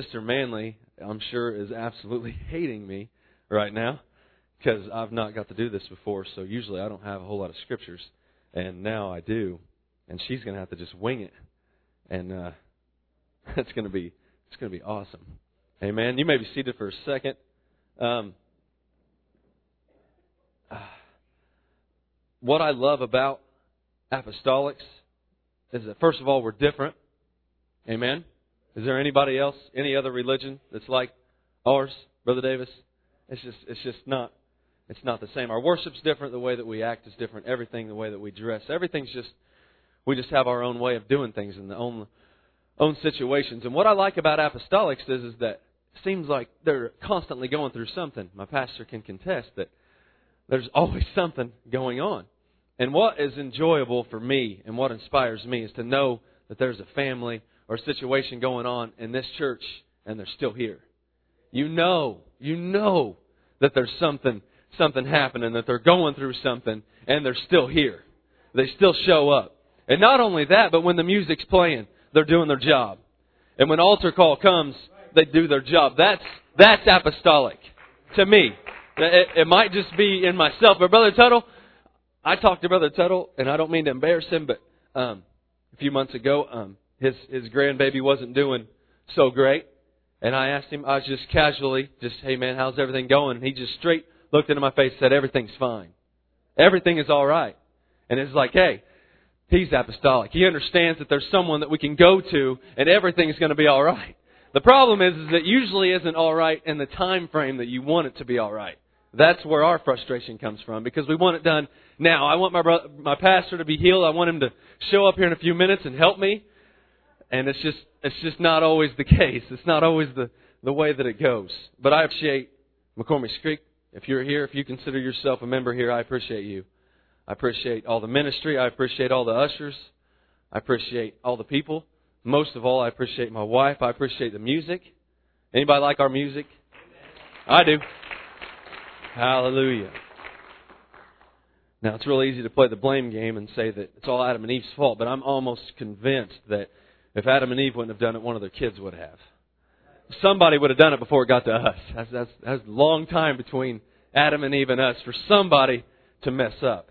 Mr. Manley, I'm sure, is absolutely hating me right now because I've not got to do this before. So usually I don't have a whole lot of scriptures, and now I do, and she's going to have to just wing it, and uh, it's going to be it's going to be awesome. Amen. You may be seated for a second. Um, what I love about apostolics is that first of all we're different. Amen. Is there anybody else, any other religion that's like ours, Brother Davis? It's just it's just not it's not the same. Our worship's different, the way that we act is different, everything the way that we dress. Everything's just we just have our own way of doing things in the own own situations. And what I like about apostolics is is that it seems like they're constantly going through something. My pastor can contest that there's always something going on. And what is enjoyable for me and what inspires me is to know that there's a family or situation going on in this church and they're still here. You know, you know that there's something something happening, that they're going through something and they're still here. They still show up. And not only that, but when the music's playing, they're doing their job. And when altar call comes, they do their job. That's that's apostolic to me. It, it might just be in myself, but Brother Tuttle, I talked to Brother Tuttle, and I don't mean to embarrass him, but um, a few months ago, um, his his grandbaby wasn't doing so great, and I asked him. I was just casually, just hey man, how's everything going? And he just straight looked into my face, and said everything's fine, everything is all right, and it's like hey. He's apostolic. He understands that there's someone that we can go to and everything's going to be all right. The problem is, is that usually isn't all right in the time frame that you want it to be all right. That's where our frustration comes from because we want it done now. I want my brother, my pastor to be healed. I want him to show up here in a few minutes and help me. And it's just it's just not always the case. It's not always the the way that it goes. But I appreciate McCormick Creek. If you're here, if you consider yourself a member here, I appreciate you. I appreciate all the ministry. I appreciate all the ushers. I appreciate all the people. Most of all, I appreciate my wife. I appreciate the music. Anybody like our music? I do. Hallelujah. Now, it's real easy to play the blame game and say that it's all Adam and Eve's fault, but I'm almost convinced that if Adam and Eve wouldn't have done it, one of their kids would have. Somebody would have done it before it got to us. That's, that's, that's a long time between Adam and Eve and us for somebody to mess up.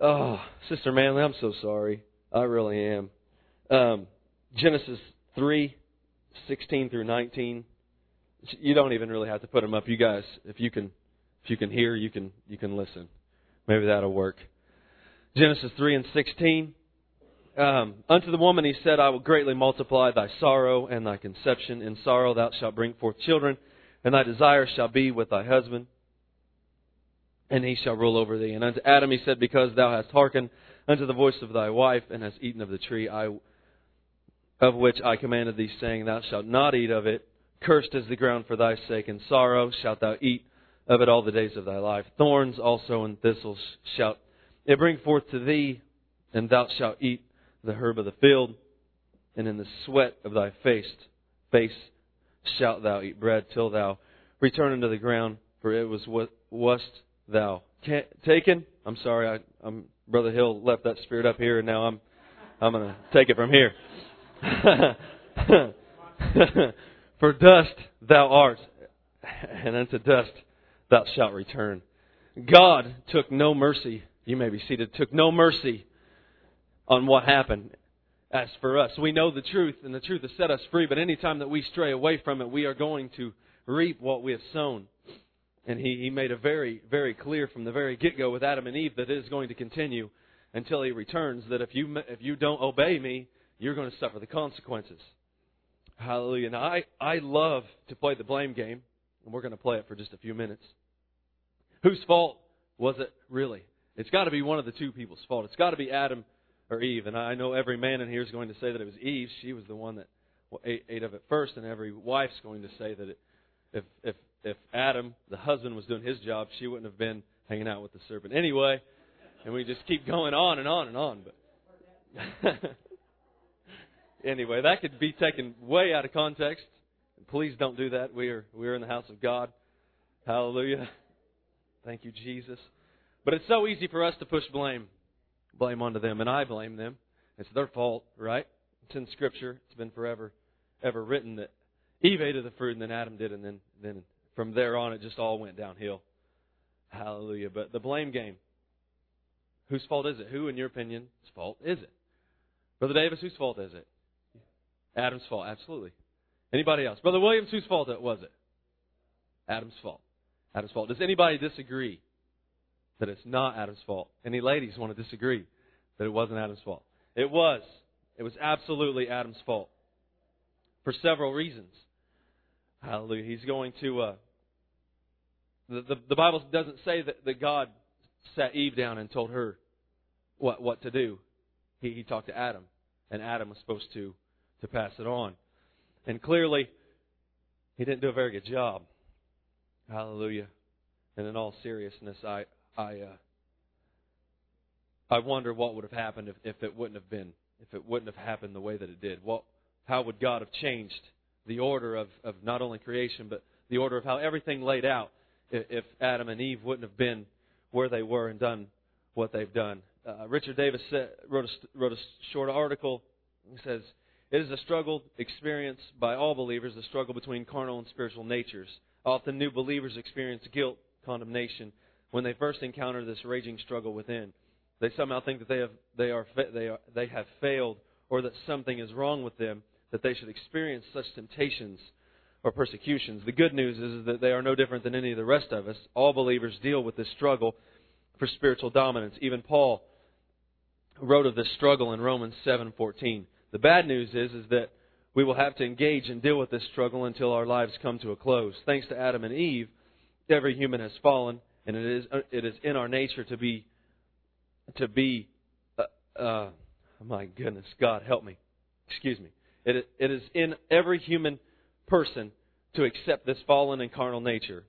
Oh, Sister Manley, I'm so sorry. I really am. Um, Genesis 3, 16 through 19. You don't even really have to put them up. You guys, if you can if you can hear, you can you can listen. Maybe that'll work. Genesis three and sixteen. Um, Unto the woman he said, I will greatly multiply thy sorrow and thy conception. In sorrow thou shalt bring forth children, and thy desire shall be with thy husband, and he shall rule over thee. And unto Adam he said, Because thou hast hearkened unto the voice of thy wife, and hast eaten of the tree I, of which I commanded thee, saying, Thou shalt not eat of it. Cursed is the ground for thy sake, and sorrow shalt thou eat of it all the days of thy life. Thorns also and thistles shalt it bring forth to thee, and thou shalt eat the herb of the field, and in the sweat of thy face, face shalt thou eat bread till thou return unto the ground, for it was what wast thou taken. I'm sorry, I, I'm Brother Hill left that spirit up here, and now I'm I'm going to take it from here. for dust thou art, and unto dust thou shalt return. God took no mercy, you may be seated, took no mercy on what happened. As for us, we know the truth, and the truth has set us free, but anytime that we stray away from it, we are going to reap what we have sown. And he, he made it very, very clear from the very get go with Adam and Eve that it is going to continue until he returns, that if you, if you don't obey me, you're going to suffer the consequences. Hallelujah. Now, I, I love to play the blame game, and we're going to play it for just a few minutes. Whose fault was it really? It's got to be one of the two people's fault. It's got to be Adam or Eve. And I know every man in here is going to say that it was Eve. She was the one that ate, ate of it first, and every wife's going to say that it, if if if Adam, the husband, was doing his job, she wouldn't have been hanging out with the serpent anyway. And we just keep going on and on and on. But anyway, that could be taken way out of context. Please don't do that. We are we are in the house of God. Hallelujah. Thank you, Jesus. But it's so easy for us to push blame, blame onto them, and I blame them. It's their fault, right? It's in Scripture. It's been forever, ever written that Eve ate of the fruit, and then Adam did, and then then from there on, it just all went downhill. Hallelujah. But the blame game. Whose fault is it? Who, in your opinion's fault is it? Brother Davis, whose fault is it? Adam's fault, absolutely. Anybody else? Brother Williams, whose fault was it? Adam's fault. Adam's fault. Does anybody disagree that it's not Adam's fault? Any ladies want to disagree that it wasn't Adam's fault? It was. It was absolutely Adam's fault for several reasons. Hallelujah. He's going to. Uh, the, the, the Bible doesn't say that, that God sat Eve down and told her what what to do. He, he talked to Adam, and Adam was supposed to to pass it on. And clearly, he didn't do a very good job. Hallelujah. And in all seriousness, I I uh, I wonder what would have happened if, if it wouldn't have been if it wouldn't have happened the way that it did. What how would God have changed the order of, of not only creation but the order of how everything laid out if, if Adam and Eve wouldn't have been where they were and done what they've done. Uh, Richard Davis said, wrote, a, wrote a short article. He says, It is a struggle experienced by all believers, the struggle between carnal and spiritual natures. Often new believers experience guilt, condemnation, when they first encounter this raging struggle within. They somehow think that they have, they are, they are, they have failed or that something is wrong with them, that they should experience such temptations or persecutions. The good news is that they are no different than any of the rest of us. All believers deal with this struggle for spiritual dominance. Even Paul wrote of this struggle in Romans 7:14. The bad news is is that we will have to engage and deal with this struggle until our lives come to a close. Thanks to Adam and Eve, every human has fallen, and it is it is in our nature to be to be uh, uh, my goodness, God help me. Excuse me. It, it is in every human person to accept this fallen and carnal nature,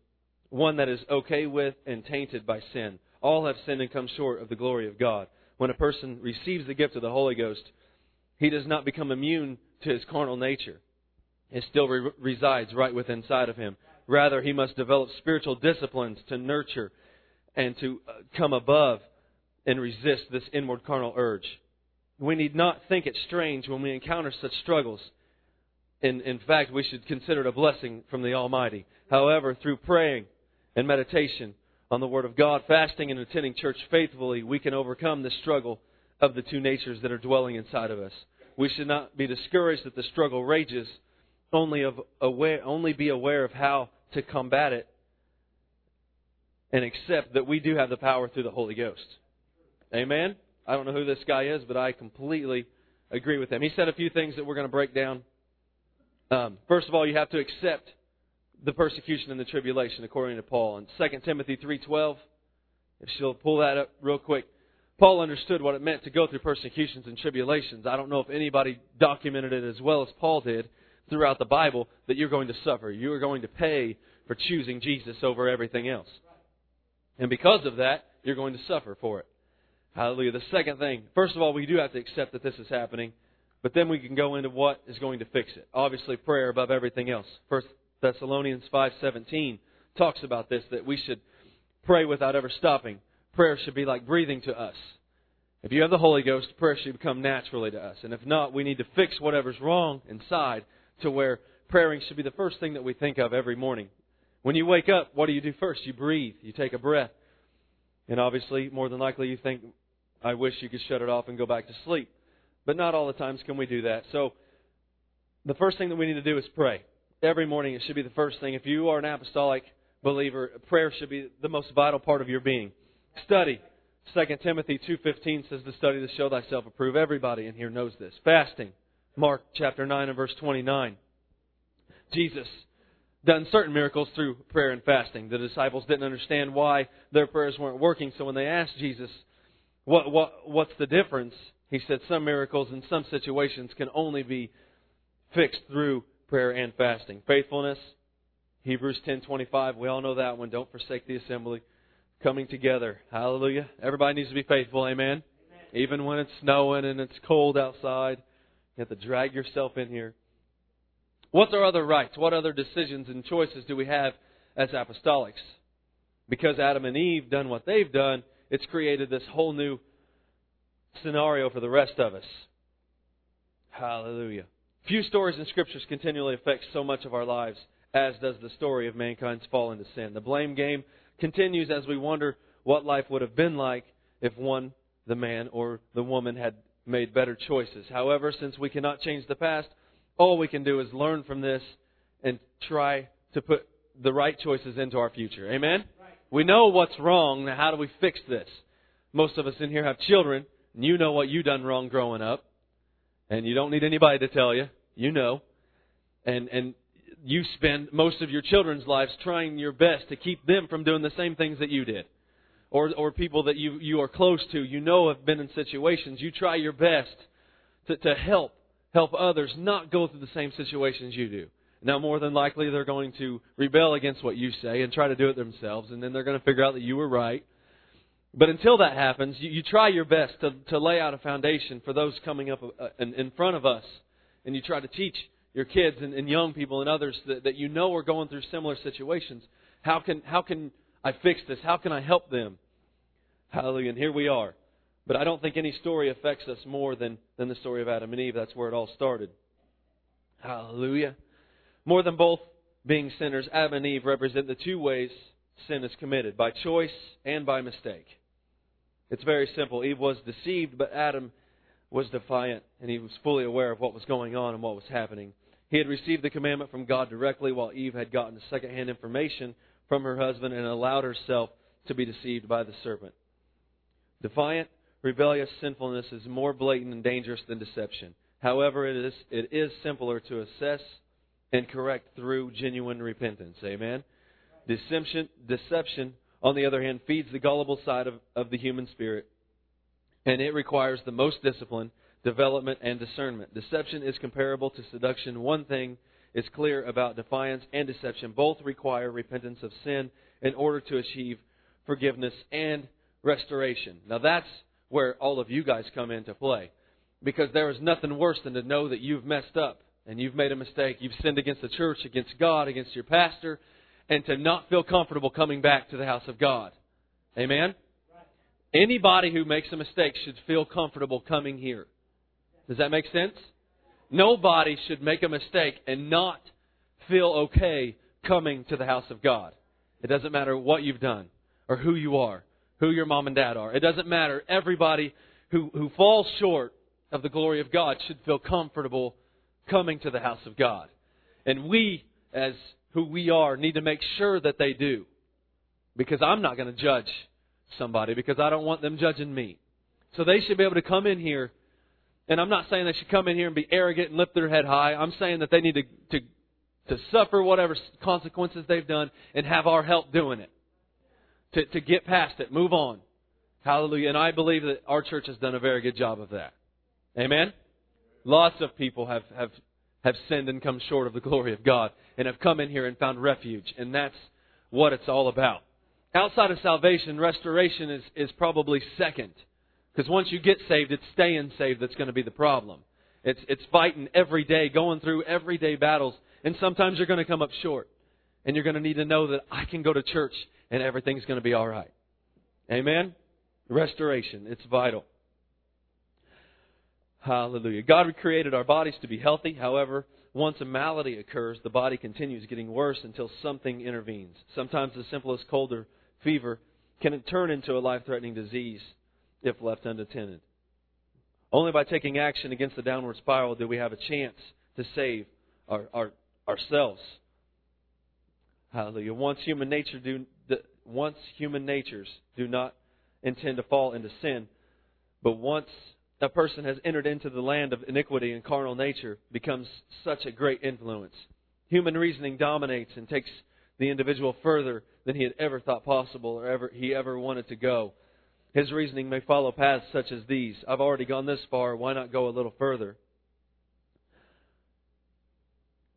one that is okay with and tainted by sin. All have sinned and come short of the glory of God. When a person receives the gift of the Holy Ghost, he does not become immune to his carnal nature. It still re- resides right within inside of him. Rather, he must develop spiritual disciplines to nurture and to uh, come above and resist this inward carnal urge. We need not think it strange when we encounter such struggles. In, in fact, we should consider it a blessing from the Almighty. However, through praying and meditation on the Word of God, fasting and attending church faithfully, we can overcome the struggle of the two natures that are dwelling inside of us. We should not be discouraged that the struggle rages, only, of aware, only be aware of how to combat it and accept that we do have the power through the Holy Ghost. Amen? I don't know who this guy is, but I completely agree with him. He said a few things that we're going to break down um, first of all, you have to accept the persecution and the tribulation, according to Paul. In 2 Timothy 3.12, if she'll pull that up real quick, Paul understood what it meant to go through persecutions and tribulations. I don't know if anybody documented it as well as Paul did throughout the Bible that you're going to suffer. You are going to pay for choosing Jesus over everything else. And because of that, you're going to suffer for it. Hallelujah. The second thing, first of all, we do have to accept that this is happening. But then we can go into what is going to fix it. Obviously, prayer above everything else. First Thessalonians 5:17 talks about this that we should pray without ever stopping. Prayer should be like breathing to us. If you have the Holy Ghost, prayer should come naturally to us. And if not, we need to fix whatever's wrong inside to where praying should be the first thing that we think of every morning. When you wake up, what do you do first? You breathe. You take a breath. And obviously, more than likely, you think, I wish you could shut it off and go back to sleep. But not all the times can we do that. So the first thing that we need to do is pray. Every morning it should be the first thing. If you are an apostolic believer, prayer should be the most vital part of your being. Study. 2 Timothy 2.15 says to study to show thyself approved. Everybody in here knows this. Fasting. Mark chapter 9 and verse 29. Jesus done certain miracles through prayer and fasting. The disciples didn't understand why their prayers weren't working, so when they asked Jesus, what, what, what's the difference? He said some miracles in some situations can only be fixed through prayer and fasting. Faithfulness, Hebrews 10:25, we all know that one. Don't forsake the assembly, coming together. Hallelujah. Everybody needs to be faithful, amen. amen. Even when it's snowing and it's cold outside, you have to drag yourself in here. What's our other rights? What other decisions and choices do we have as apostolics? Because Adam and Eve done what they've done, it's created this whole new scenario for the rest of us. Hallelujah. Few stories in Scriptures continually affect so much of our lives as does the story of mankind's fall into sin. The blame game continues as we wonder what life would have been like if one, the man or the woman, had made better choices. However, since we cannot change the past, all we can do is learn from this and try to put the right choices into our future. Amen? Right. We know what's wrong. Now, how do we fix this? Most of us in here have children, and you know what you done wrong growing up, and you don't need anybody to tell you. You know, and and you spend most of your children's lives trying your best to keep them from doing the same things that you did. Or, or people that you, you are close to, you know have been in situations. You try your best to, to help, help others not go through the same situations you do. Now, more than likely, they're going to rebel against what you say and try to do it themselves, and then they're going to figure out that you were right. But until that happens, you, you try your best to, to lay out a foundation for those coming up uh, in, in front of us, and you try to teach your kids and, and young people and others that, that you know are going through similar situations. How can, how can I fix this? How can I help them? Hallelujah. And here we are. But I don't think any story affects us more than, than the story of Adam and Eve. That's where it all started. Hallelujah. More than both being sinners, Adam and Eve represent the two ways sin is committed by choice and by mistake. It's very simple. Eve was deceived, but Adam was defiant, and he was fully aware of what was going on and what was happening. He had received the commandment from God directly, while Eve had gotten secondhand information from her husband and allowed herself to be deceived by the serpent. Defiant, rebellious sinfulness is more blatant and dangerous than deception. However, it is, it is simpler to assess and correct through genuine repentance. Amen? Deception, deception, on the other hand, feeds the gullible side of, of the human spirit, and it requires the most discipline development, and discernment. Deception is comparable to seduction. One thing is clear about defiance and deception. Both require repentance of sin in order to achieve forgiveness and restoration. Now that's where all of you guys come into play. Because there is nothing worse than to know that you've messed up and you've made a mistake. You've sinned against the church, against God, against your pastor, and to not feel comfortable coming back to the house of God. Amen? Anybody who makes a mistake should feel comfortable coming here. Does that make sense? Nobody should make a mistake and not feel okay coming to the house of God. It doesn't matter what you've done or who you are, who your mom and dad are. It doesn't matter. Everybody who, who falls short of the glory of God should feel comfortable coming to the house of God. And we, as who we are, need to make sure that they do. Because I'm not going to judge somebody because I don't want them judging me. So they should be able to come in here and I'm not saying they should come in here and be arrogant and lift their head high. I'm saying that they need to, to, to suffer whatever consequences they've done and have our help doing it. To, to get past it, move on. Hallelujah. And I believe that our church has done a very good job of that. Amen? Lots of people have, have, have sinned and come short of the glory of God and have come in here and found refuge. And that's what it's all about. Outside of salvation, restoration is, is probably second. Because once you get saved, it's staying saved that's going to be the problem. It's, it's fighting every day, going through everyday battles. And sometimes you're going to come up short. And you're going to need to know that I can go to church and everything's going to be all right. Amen? Restoration. It's vital. Hallelujah. God created our bodies to be healthy. However, once a malady occurs, the body continues getting worse until something intervenes. Sometimes the simplest cold or fever can turn into a life threatening disease if left unattended. Only by taking action against the downward spiral do we have a chance to save our, our, ourselves. Hallelujah. Once human nature do once human natures do not intend to fall into sin, but once a person has entered into the land of iniquity and carnal nature becomes such a great influence. Human reasoning dominates and takes the individual further than he had ever thought possible or ever he ever wanted to go. His reasoning may follow paths such as these. I've already gone this far, why not go a little further?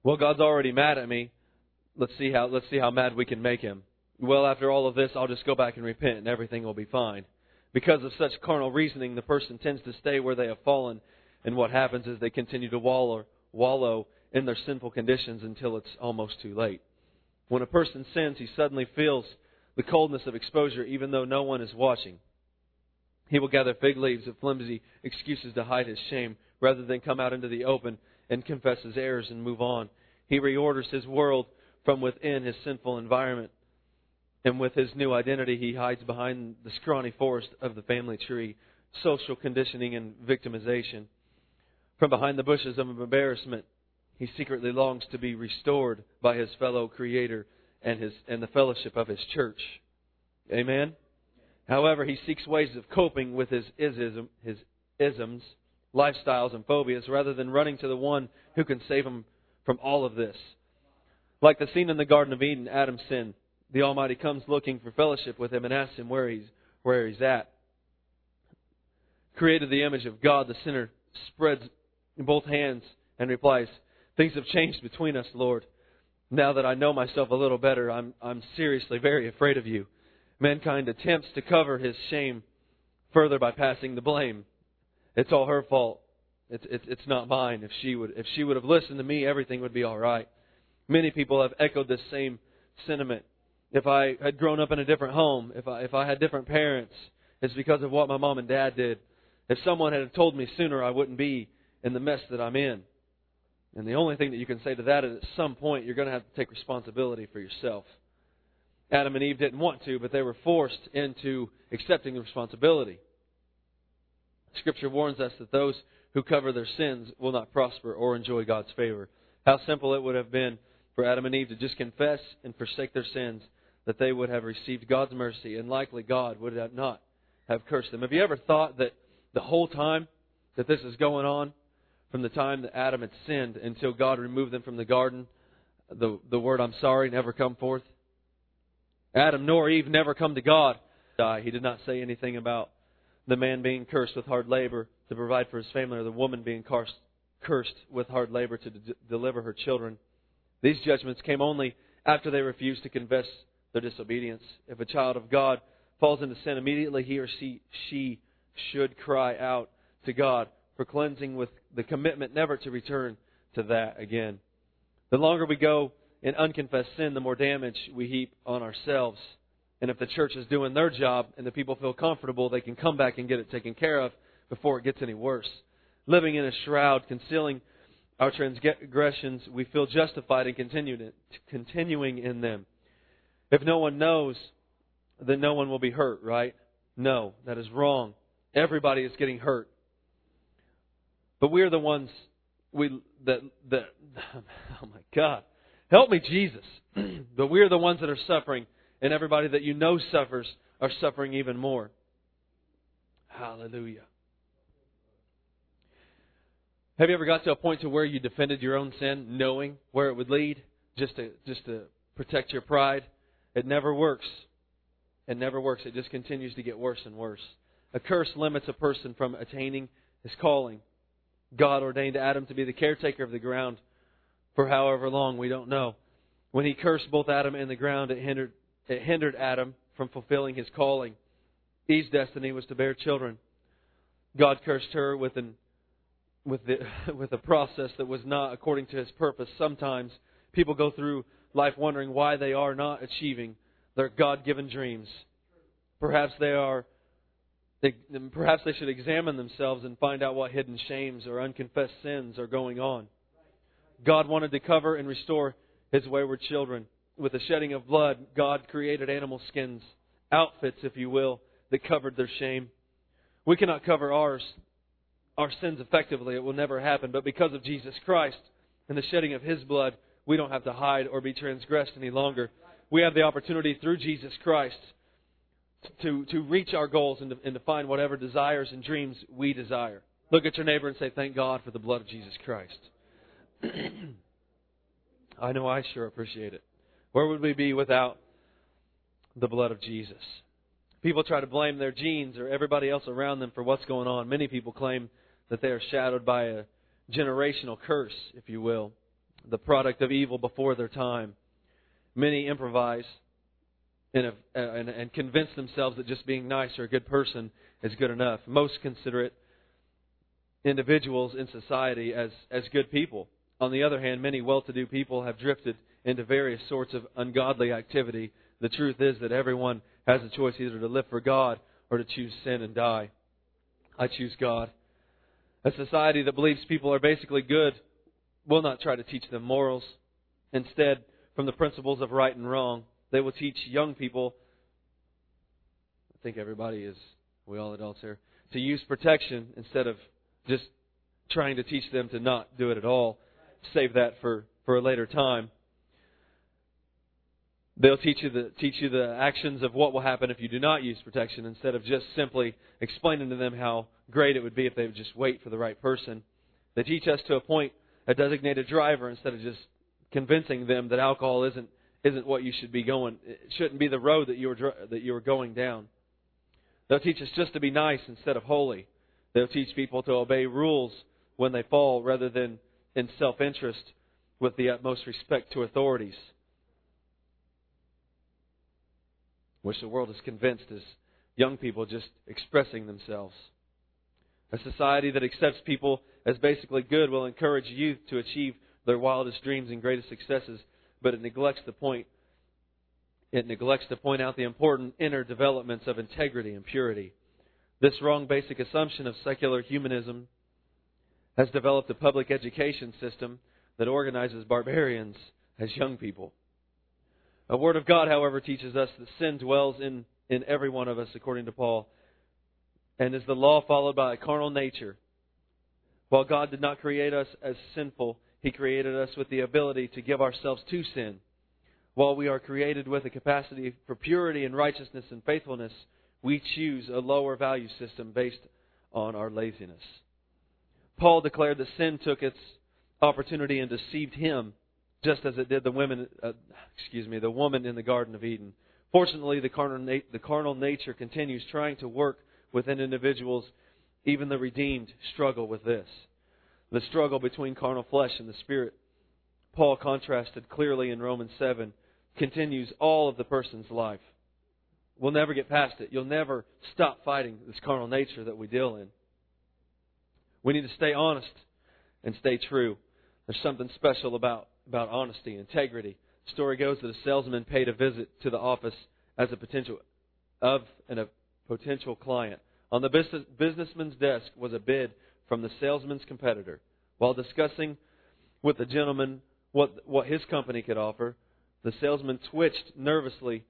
Well, God's already mad at me. Let's see how let's see how mad we can make him. Well, after all of this, I'll just go back and repent and everything will be fine. Because of such carnal reasoning, the person tends to stay where they have fallen, and what happens is they continue to wallow, wallow in their sinful conditions until it's almost too late. When a person sins, he suddenly feels the coldness of exposure even though no one is watching. He will gather fig leaves of flimsy excuses to hide his shame rather than come out into the open and confess his errors and move on. He reorders his world from within his sinful environment. And with his new identity, he hides behind the scrawny forest of the family tree, social conditioning and victimization. From behind the bushes of embarrassment, he secretly longs to be restored by his fellow creator and his and the fellowship of his church. Amen. However, he seeks ways of coping with his ism, his isms, lifestyles, and phobias rather than running to the one who can save him from all of this. Like the scene in the Garden of Eden, Adam sinned. The Almighty comes looking for fellowship with him and asks him where he's where he's at. Created the image of God, the sinner spreads both hands and replies, Things have changed between us, Lord. Now that I know myself a little better, I'm I'm seriously very afraid of you mankind attempts to cover his shame further by passing the blame. It's all her fault. It's, it's, it's not mine. If she would, if she would have listened to me, everything would be all right. Many people have echoed this same sentiment. If I had grown up in a different home, if I, if I had different parents, it's because of what my mom and dad did. If someone had told me sooner, I wouldn't be in the mess that I'm in. And the only thing that you can say to that is at some point you're going to have to take responsibility for yourself. Adam and Eve didn't want to, but they were forced into accepting the responsibility. Scripture warns us that those who cover their sins will not prosper or enjoy God's favor. How simple it would have been for Adam and Eve to just confess and forsake their sins, that they would have received God's mercy, and likely God would have not have cursed them. Have you ever thought that the whole time that this is going on, from the time that Adam had sinned until God removed them from the garden, the, the word I'm sorry never come forth? Adam nor Eve never come to God. He did not say anything about the man being cursed with hard labor to provide for his family or the woman being cursed with hard labor to deliver her children. These judgments came only after they refused to confess their disobedience. If a child of God falls into sin, immediately he or she, she should cry out to God for cleansing with the commitment never to return to that again. The longer we go in unconfessed sin, the more damage we heap on ourselves. And if the church is doing their job and the people feel comfortable, they can come back and get it taken care of before it gets any worse. Living in a shroud, concealing our transgressions, we feel justified in continuing in them. If no one knows, then no one will be hurt, right? No, that is wrong. Everybody is getting hurt. But we are the ones we that that oh my God. Help me, Jesus. but we're the ones that are suffering, and everybody that you know suffers are suffering even more. Hallelujah. Have you ever got to a point to where you defended your own sin, knowing where it would lead, just to just to protect your pride? It never works. It never works. It just continues to get worse and worse. A curse limits a person from attaining his calling. God ordained Adam to be the caretaker of the ground for however long, we don't know. When he cursed both Adam and the ground, it hindered, it hindered Adam from fulfilling his calling. Eve's destiny was to bear children. God cursed her with an with the with a process that was not according to his purpose. Sometimes people go through life wondering why they are not achieving their God-given dreams. Perhaps they are they, perhaps they should examine themselves and find out what hidden shames or unconfessed sins are going on. God wanted to cover and restore his wayward children. With the shedding of blood, God created animal skins, outfits, if you will, that covered their shame. We cannot cover ours, our sins effectively. It will never happen. But because of Jesus Christ and the shedding of his blood, we don't have to hide or be transgressed any longer. We have the opportunity through Jesus Christ to, to reach our goals and to, and to find whatever desires and dreams we desire. Look at your neighbor and say, Thank God for the blood of Jesus Christ. I know I sure appreciate it. Where would we be without the blood of Jesus? People try to blame their genes or everybody else around them for what's going on. Many people claim that they are shadowed by a generational curse, if you will, the product of evil before their time. Many improvise and, and, and convince themselves that just being nice or a good person is good enough. Most consider it individuals in society as, as good people. On the other hand, many well to do people have drifted into various sorts of ungodly activity. The truth is that everyone has a choice either to live for God or to choose sin and die. I choose God. A society that believes people are basically good will not try to teach them morals. Instead, from the principles of right and wrong, they will teach young people, I think everybody is, we all adults here, to use protection instead of just trying to teach them to not do it at all. Save that for, for a later time. They'll teach you the teach you the actions of what will happen if you do not use protection instead of just simply explaining to them how great it would be if they would just wait for the right person. They teach us to appoint a designated driver instead of just convincing them that alcohol isn't isn't what you should be going. It shouldn't be the road that you were that you were going down. They'll teach us just to be nice instead of holy. They'll teach people to obey rules when they fall rather than in self-interest with the utmost respect to authorities. which the world is convinced is young people just expressing themselves. A society that accepts people as basically good will encourage youth to achieve their wildest dreams and greatest successes, but it neglects the point it neglects to point out the important inner developments of integrity and purity. This wrong basic assumption of secular humanism has developed a public education system that organizes barbarians as young people. A word of God, however, teaches us that sin dwells in, in every one of us, according to Paul, and is the law followed by a carnal nature. While God did not create us as sinful, He created us with the ability to give ourselves to sin. While we are created with a capacity for purity and righteousness and faithfulness, we choose a lower value system based on our laziness. Paul declared that sin took its opportunity and deceived him just as it did the women, uh, excuse me, the woman in the Garden of Eden. Fortunately, the carnal, na- the carnal nature continues trying to work within individuals. Even the redeemed struggle with this. The struggle between carnal flesh and the spirit. Paul contrasted clearly in Romans 7 continues all of the person's life. We'll never get past it. You'll never stop fighting this carnal nature that we deal in. We need to stay honest and stay true. There's something special about about honesty, integrity. The story goes that a salesman paid a visit to the office as a potential of a potential client. On the business, businessman's desk was a bid from the salesman's competitor. While discussing with the gentleman what what his company could offer, the salesman twitched nervously,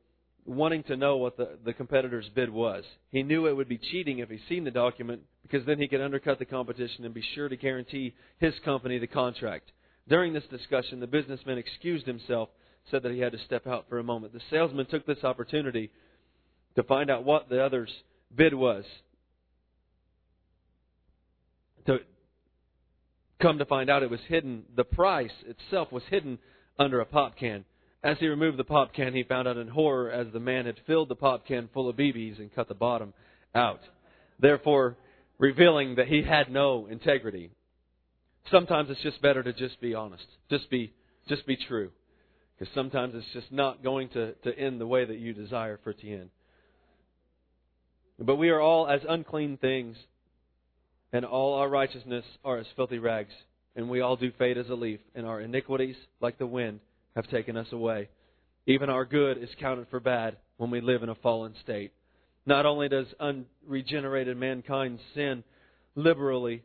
wanting to know what the, the competitor's bid was. He knew it would be cheating if he seen the document, because then he could undercut the competition and be sure to guarantee his company the contract. During this discussion, the businessman excused himself, said that he had to step out for a moment. The salesman took this opportunity to find out what the other's bid was. To come to find out it was hidden, the price itself was hidden under a pop can. As he removed the pop can, he found out in horror as the man had filled the pop can full of BBs and cut the bottom out, therefore revealing that he had no integrity sometimes it's just better to just be honest. Just be just be true. Because sometimes it's just not going to, to end the way that you desire for it to end. But we are all as unclean things, and all our righteousness are as filthy rags, and we all do fade as a leaf, and our iniquities, like the wind, have taken us away. Even our good is counted for bad when we live in a fallen state. Not only does unregenerated mankind sin liberally,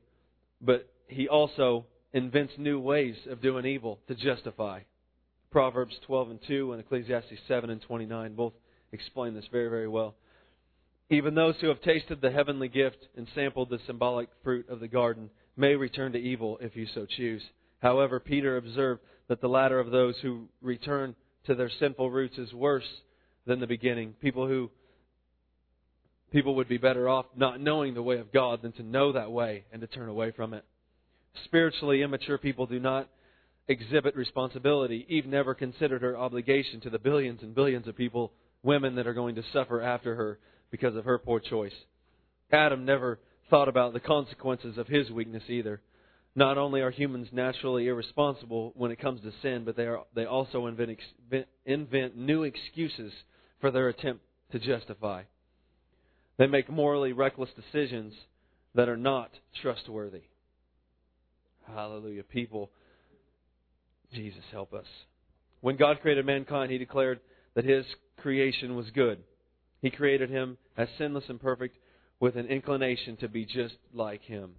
but he also invents new ways of doing evil to justify. Proverbs 12 and 2 and Ecclesiastes 7 and 29 both explain this very, very well. Even those who have tasted the heavenly gift and sampled the symbolic fruit of the garden may return to evil if you so choose. However, Peter observed that the latter of those who return to their sinful roots is worse than the beginning. People who people would be better off not knowing the way of God than to know that way and to turn away from it. Spiritually immature people do not exhibit responsibility. Eve never considered her obligation to the billions and billions of people, women that are going to suffer after her because of her poor choice. Adam never thought about the consequences of his weakness either. Not only are humans naturally irresponsible when it comes to sin, but they, are, they also invent, invent new excuses for their attempt to justify. They make morally reckless decisions that are not trustworthy. Hallelujah. People, Jesus, help us. When God created mankind, He declared that His creation was good. He created him as sinless and perfect with an inclination to be just like Him.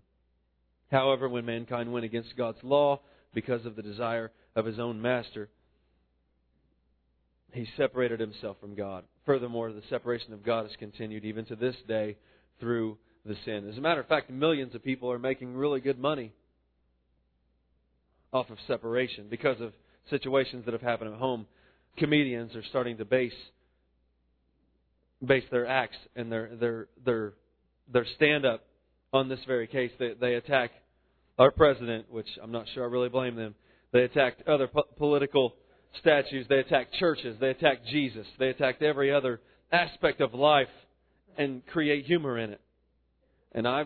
However, when mankind went against God's law, because of the desire of his own master, he separated himself from God. Furthermore, the separation of God has continued even to this day through the sin. As a matter of fact, millions of people are making really good money off of separation because of situations that have happened at home. Comedians are starting to base base their acts and their their their their stand up on this very case. They they attack our president, which I'm not sure I really blame them. They attacked other po- political statues. They attacked churches. They attacked Jesus. They attacked every other aspect of life and create humor in it. And I,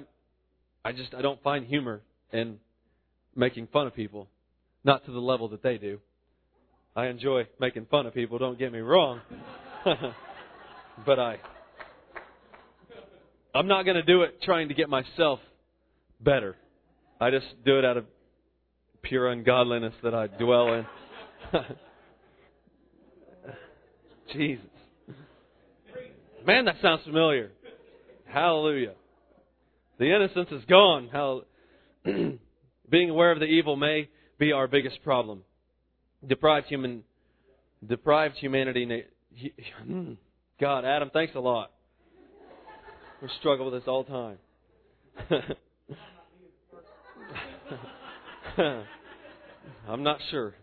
I just I don't find humor in making fun of people, not to the level that they do. I enjoy making fun of people. Don't get me wrong, but I, I'm not going to do it trying to get myself better. I just do it out of pure ungodliness that I dwell in. Jesus. Man, that sounds familiar. Hallelujah. The innocence is gone. How being aware of the evil may be our biggest problem. Deprived human, deprived humanity. Hmm. God, Adam, thanks a lot. We struggle with this all the time. I'm not sure.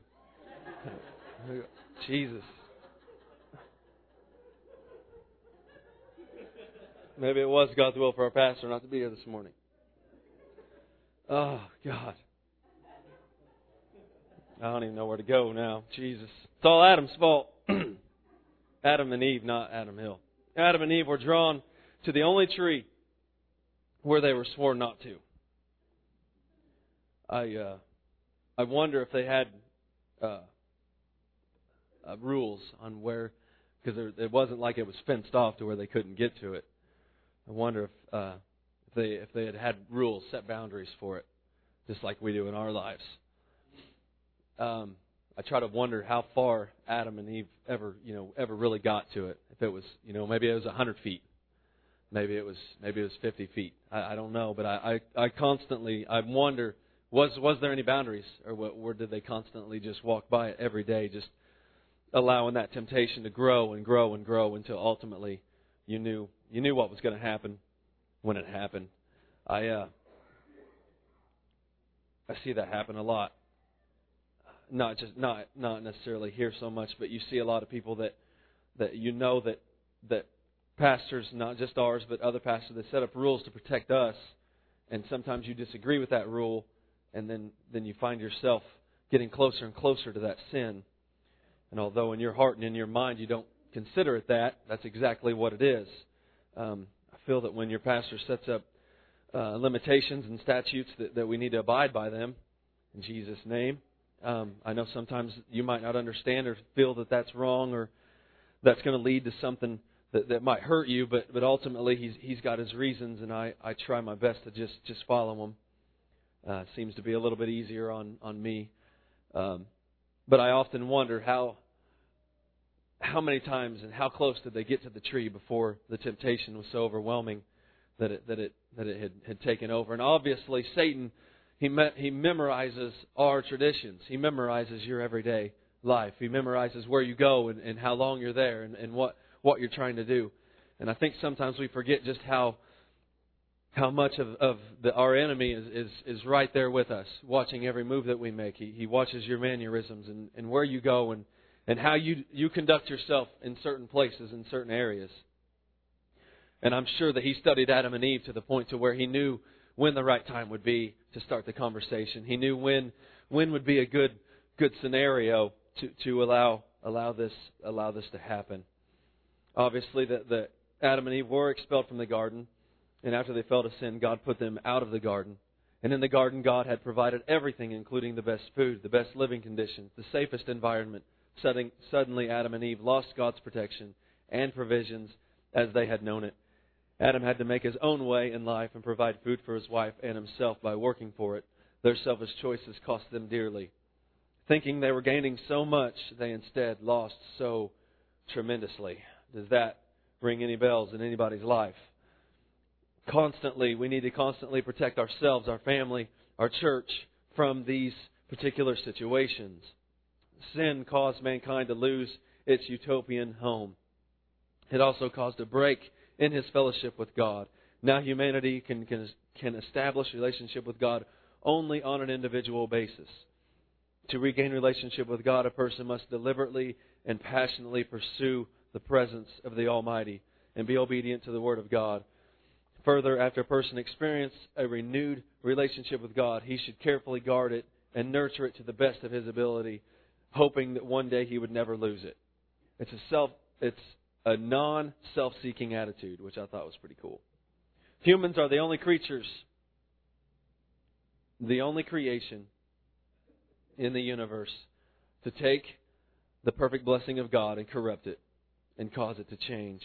Jesus. Maybe it was God's will for our pastor not to be here this morning. Oh, God. I don't even know where to go now. Jesus. It's all Adam's fault. Adam and Eve, not Adam Hill. Adam and Eve were drawn to the only tree where they were sworn not to. I uh, I wonder if they had uh, uh, rules on where, because it wasn't like it was fenced off to where they couldn't get to it. I wonder if uh, if they if they had had rules, set boundaries for it, just like we do in our lives. Um, I try to wonder how far Adam and Eve ever you know ever really got to it. If it was you know maybe it was a hundred feet, maybe it was maybe it was fifty feet. I, I don't know, but I, I I constantly I wonder was was there any boundaries or what, or did they constantly just walk by it every day, just allowing that temptation to grow and grow and grow until ultimately you knew you knew what was going to happen when it happened. I uh, I see that happen a lot. Not just not not necessarily here so much, but you see a lot of people that that you know that that pastors, not just ours, but other pastors, that set up rules to protect us, and sometimes you disagree with that rule, and then then you find yourself getting closer and closer to that sin. And although in your heart and in your mind you don't consider it that, that's exactly what it is. Um, I feel that when your pastor sets up uh, limitations and statutes that, that we need to abide by them in Jesus' name. Um, I know sometimes you might not understand or feel that that's wrong or that's going to lead to something that, that might hurt you, but but ultimately he's he's got his reasons, and I I try my best to just just follow them. Uh, seems to be a little bit easier on on me, um, but I often wonder how how many times and how close did they get to the tree before the temptation was so overwhelming that it that it that it had, had taken over? And obviously, Satan he me, he memorizes our traditions. He memorizes your everyday life. He memorizes where you go and, and how long you're there and, and what what you're trying to do. And I think sometimes we forget just how how much of, of the, our enemy is, is, is right there with us, watching every move that we make. He, he watches your mannerisms and, and where you go and and how you, you conduct yourself in certain places, in certain areas. And I'm sure that he studied Adam and Eve to the point to where he knew when the right time would be to start the conversation. He knew when when would be a good good scenario to, to allow allow this allow this to happen. Obviously, that the Adam and Eve were expelled from the garden, and after they fell to sin, God put them out of the garden. And in the garden, God had provided everything, including the best food, the best living conditions, the safest environment, Suddenly, Adam and Eve lost God's protection and provisions as they had known it. Adam had to make his own way in life and provide food for his wife and himself by working for it. Their selfish choices cost them dearly. Thinking they were gaining so much, they instead lost so tremendously. Does that ring any bells in anybody's life? Constantly, we need to constantly protect ourselves, our family, our church from these particular situations. Sin caused mankind to lose its utopian home. It also caused a break in his fellowship with God. Now humanity can, can, can establish relationship with God only on an individual basis. To regain relationship with God, a person must deliberately and passionately pursue the presence of the Almighty and be obedient to the Word of God. Further, after a person experiences a renewed relationship with God, he should carefully guard it and nurture it to the best of his ability, hoping that one day he would never lose it. It's a self it's a non self seeking attitude, which I thought was pretty cool. Humans are the only creatures, the only creation in the universe to take the perfect blessing of God and corrupt it and cause it to change.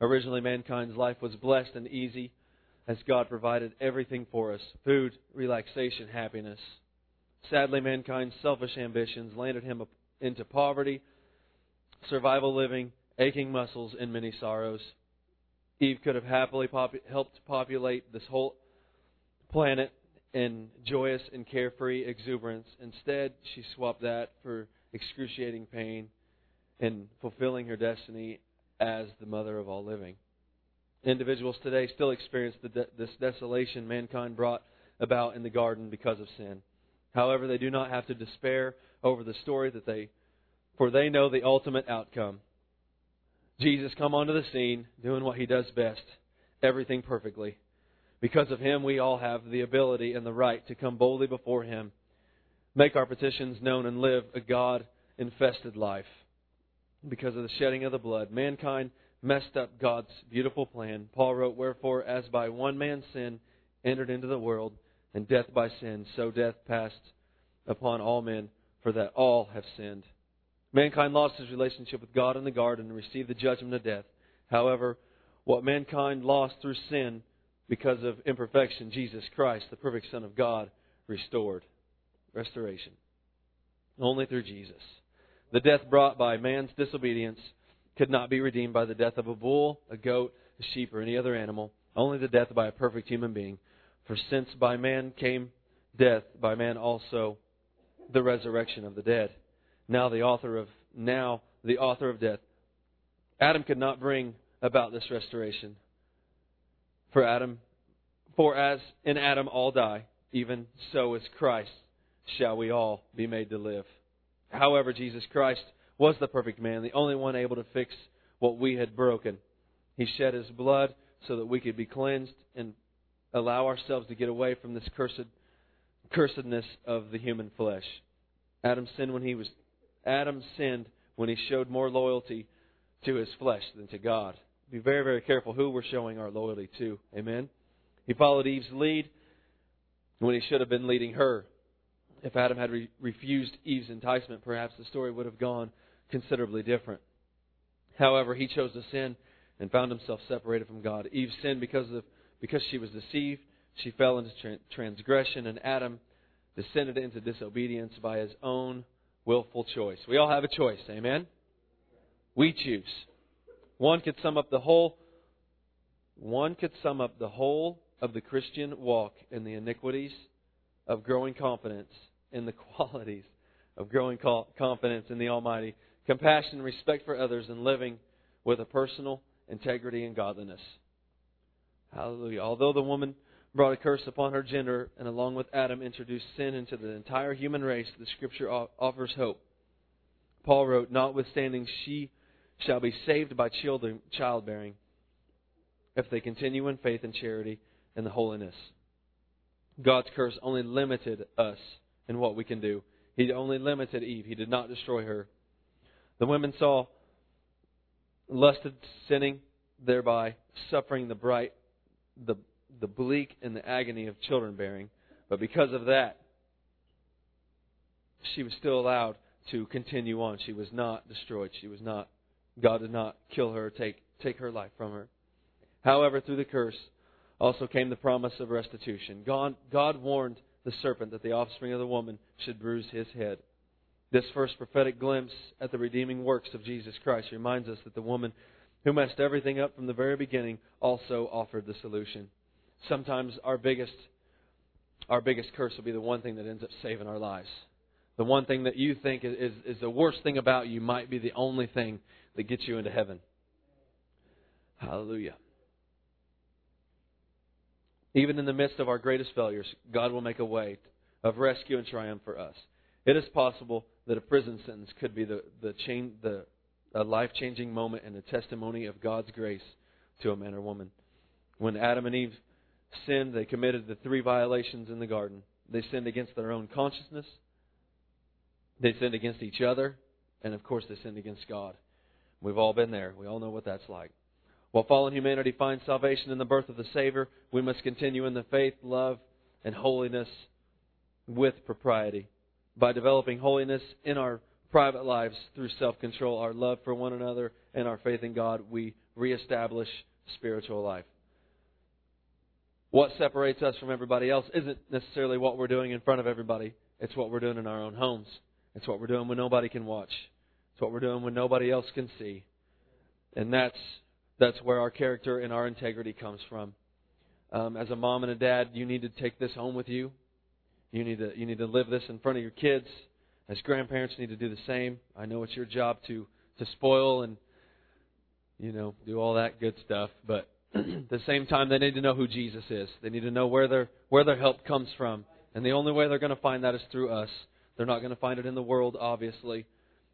Originally, mankind's life was blessed and easy as God provided everything for us food, relaxation, happiness. Sadly, mankind's selfish ambitions landed him into poverty, survival living, aching muscles, and many sorrows. Eve could have happily pop- helped populate this whole planet in joyous and carefree exuberance. Instead, she swapped that for excruciating pain and fulfilling her destiny as the mother of all living. Individuals today still experience de- this desolation mankind brought about in the garden because of sin. However, they do not have to despair over the story that they, for they know the ultimate outcome. Jesus come onto the scene, doing what he does best, everything perfectly. Because of him, we all have the ability and the right to come boldly before him, make our petitions known, and live a God infested life because of the shedding of the blood. Mankind messed up God's beautiful plan. Paul wrote, Wherefore, as by one man's sin entered into the world, and death by sin, so death passed upon all men, for that all have sinned. Mankind lost his relationship with God in the garden and received the judgment of death. However, what mankind lost through sin because of imperfection, Jesus Christ, the perfect Son of God, restored. Restoration. Only through Jesus. The death brought by man's disobedience could not be redeemed by the death of a bull, a goat, a sheep, or any other animal, only the death by a perfect human being. For since by man came death, by man also the resurrection of the dead. Now the author of now the author of death. Adam could not bring about this restoration. For Adam for as in Adam all die, even so is Christ shall we all be made to live. However, Jesus Christ was the perfect man, the only one able to fix what we had broken. He shed his blood so that we could be cleansed and allow ourselves to get away from this cursed cursedness of the human flesh. Adam sinned when he was Adam sinned when he showed more loyalty to his flesh than to God. Be very, very careful who we're showing our loyalty to. Amen. He followed Eve's lead when he should have been leading her. If Adam had re- refused Eve's enticement, perhaps the story would have gone considerably different. However, he chose to sin and found himself separated from God. Eve sinned because of because she was deceived. She fell into tra- transgression, and Adam descended into disobedience by his own willful choice. We all have a choice, amen? We choose. One could sum up the whole one could sum up the whole of the Christian walk in the iniquities of growing confidence in the qualities of growing confidence in the Almighty, compassion respect for others, and living with a personal integrity and godliness. Hallelujah. Although the woman brought a curse upon her gender and along with Adam introduced sin into the entire human race, the scripture offers hope. Paul wrote, Notwithstanding, she shall be saved by children, childbearing if they continue in faith and charity and the holiness. God's curse only limited us in what we can do. He only limited Eve. He did not destroy her. The women saw lusted sinning, thereby suffering the bright, the, the bleak and the agony of children bearing. But because of that, she was still allowed to continue on. She was not destroyed. She was not, God did not kill her, take, take her life from her. However, through the curse also came the promise of restitution. God, God warned the serpent that the offspring of the woman should bruise his head. This first prophetic glimpse at the redeeming works of Jesus Christ reminds us that the woman who messed everything up from the very beginning also offered the solution. Sometimes our biggest our biggest curse will be the one thing that ends up saving our lives. The one thing that you think is, is, is the worst thing about you might be the only thing that gets you into heaven. Hallelujah. Even in the midst of our greatest failures, God will make a way of rescue and triumph for us. It is possible that a prison sentence could be the, the, chain, the a life changing moment and a testimony of God's grace to a man or woman. When Adam and Eve sinned, they committed the three violations in the garden. They sinned against their own consciousness, they sinned against each other, and of course, they sinned against God. We've all been there. We all know what that's like. While fallen humanity finds salvation in the birth of the Savior, we must continue in the faith, love, and holiness with propriety. By developing holiness in our private lives through self control, our love for one another, and our faith in God, we reestablish spiritual life. What separates us from everybody else isn't necessarily what we're doing in front of everybody, it's what we're doing in our own homes. It's what we're doing when nobody can watch. It's what we're doing when nobody else can see. And that's that's where our character and our integrity comes from. Um, as a mom and a dad, you need to take this home with you. You need to you need to live this in front of your kids. As grandparents, you need to do the same. I know it's your job to to spoil and you know do all that good stuff, but Mm-hmm. the same time, they need to know who Jesus is. They need to know where their where their help comes from, and the only way they're going to find that is through us. They're not going to find it in the world, obviously.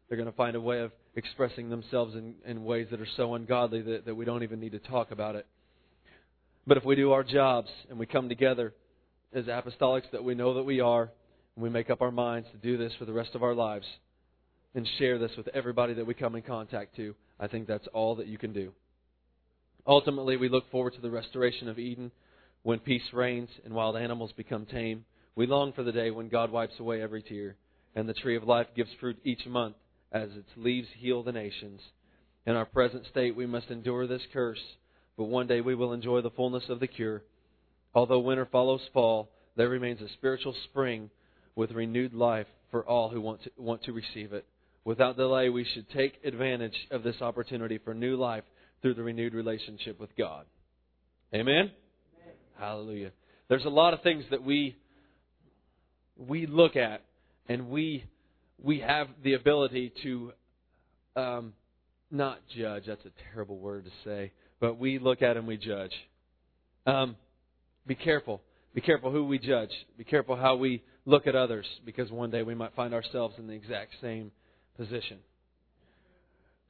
They're going to find a way of expressing themselves in, in ways that are so ungodly that, that we don't even need to talk about it. But if we do our jobs and we come together as apostolics that we know that we are, and we make up our minds to do this for the rest of our lives and share this with everybody that we come in contact to, I think that's all that you can do. Ultimately, we look forward to the restoration of Eden when peace reigns and wild animals become tame. We long for the day when God wipes away every tear and the tree of life gives fruit each month as its leaves heal the nations. In our present state, we must endure this curse, but one day we will enjoy the fullness of the cure. Although winter follows fall, there remains a spiritual spring with renewed life for all who want to, want to receive it. Without delay, we should take advantage of this opportunity for new life through the renewed relationship with God. Amen? Amen? Hallelujah. There's a lot of things that we we look at and we we have the ability to um, not judge. That's a terrible word to say, but we look at and we judge. Um, be careful. Be careful who we judge. Be careful how we look at others, because one day we might find ourselves in the exact same position.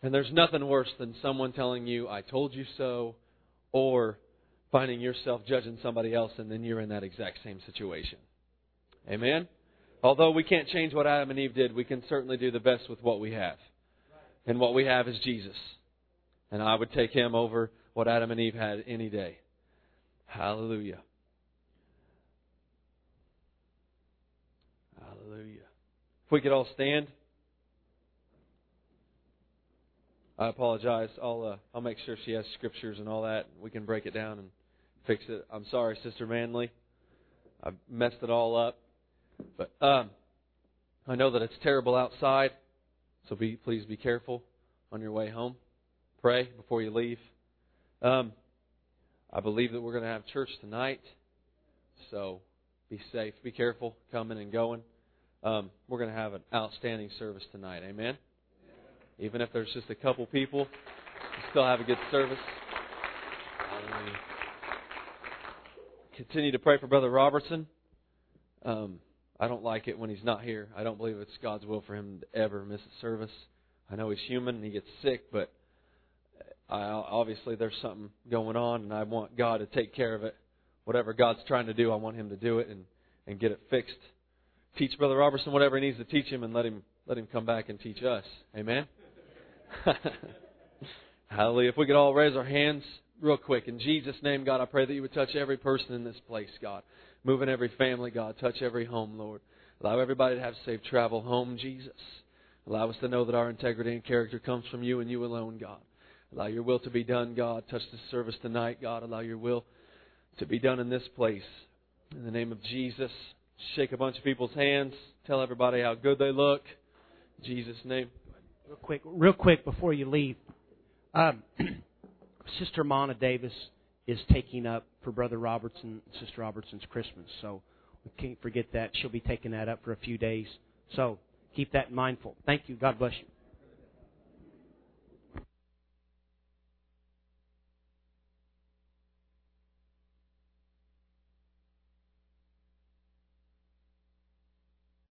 And there's nothing worse than someone telling you, I told you so, or finding yourself judging somebody else and then you're in that exact same situation. Amen? Although we can't change what Adam and Eve did, we can certainly do the best with what we have. And what we have is Jesus. And I would take him over what Adam and Eve had any day. Hallelujah. Hallelujah. If we could all stand. I apologize. I'll uh, I'll make sure she has scriptures and all that. We can break it down and fix it. I'm sorry, Sister Manley. I messed it all up. But um, I know that it's terrible outside, so be please be careful on your way home. Pray before you leave. Um, I believe that we're going to have church tonight, so be safe, be careful coming and going. Um, we're going to have an outstanding service tonight. Amen. Even if there's just a couple people, still have a good service. Continue to pray for Brother Robertson. Um, I don't like it when he's not here. I don't believe it's God's will for him to ever miss a service. I know he's human and he gets sick, but I, obviously there's something going on, and I want God to take care of it. Whatever God's trying to do, I want Him to do it and and get it fixed. Teach Brother Robertson whatever he needs to teach him, and let him let him come back and teach us. Amen. Hallelujah. If we could all raise our hands real quick. In Jesus' name, God, I pray that you would touch every person in this place, God. Move in every family, God. Touch every home, Lord. Allow everybody to have safe travel home, Jesus. Allow us to know that our integrity and character comes from you and you alone, God. Allow your will to be done, God. Touch the service tonight, God. Allow your will to be done in this place. In the name of Jesus, shake a bunch of people's hands. Tell everybody how good they look. In Jesus' name. Real quick, real quick before you leave, um, Sister Mona Davis is taking up for Brother Robertson, Sister Robertson's Christmas. So we can't forget that. She'll be taking that up for a few days So keep that in mindful. Thank you. God bless you.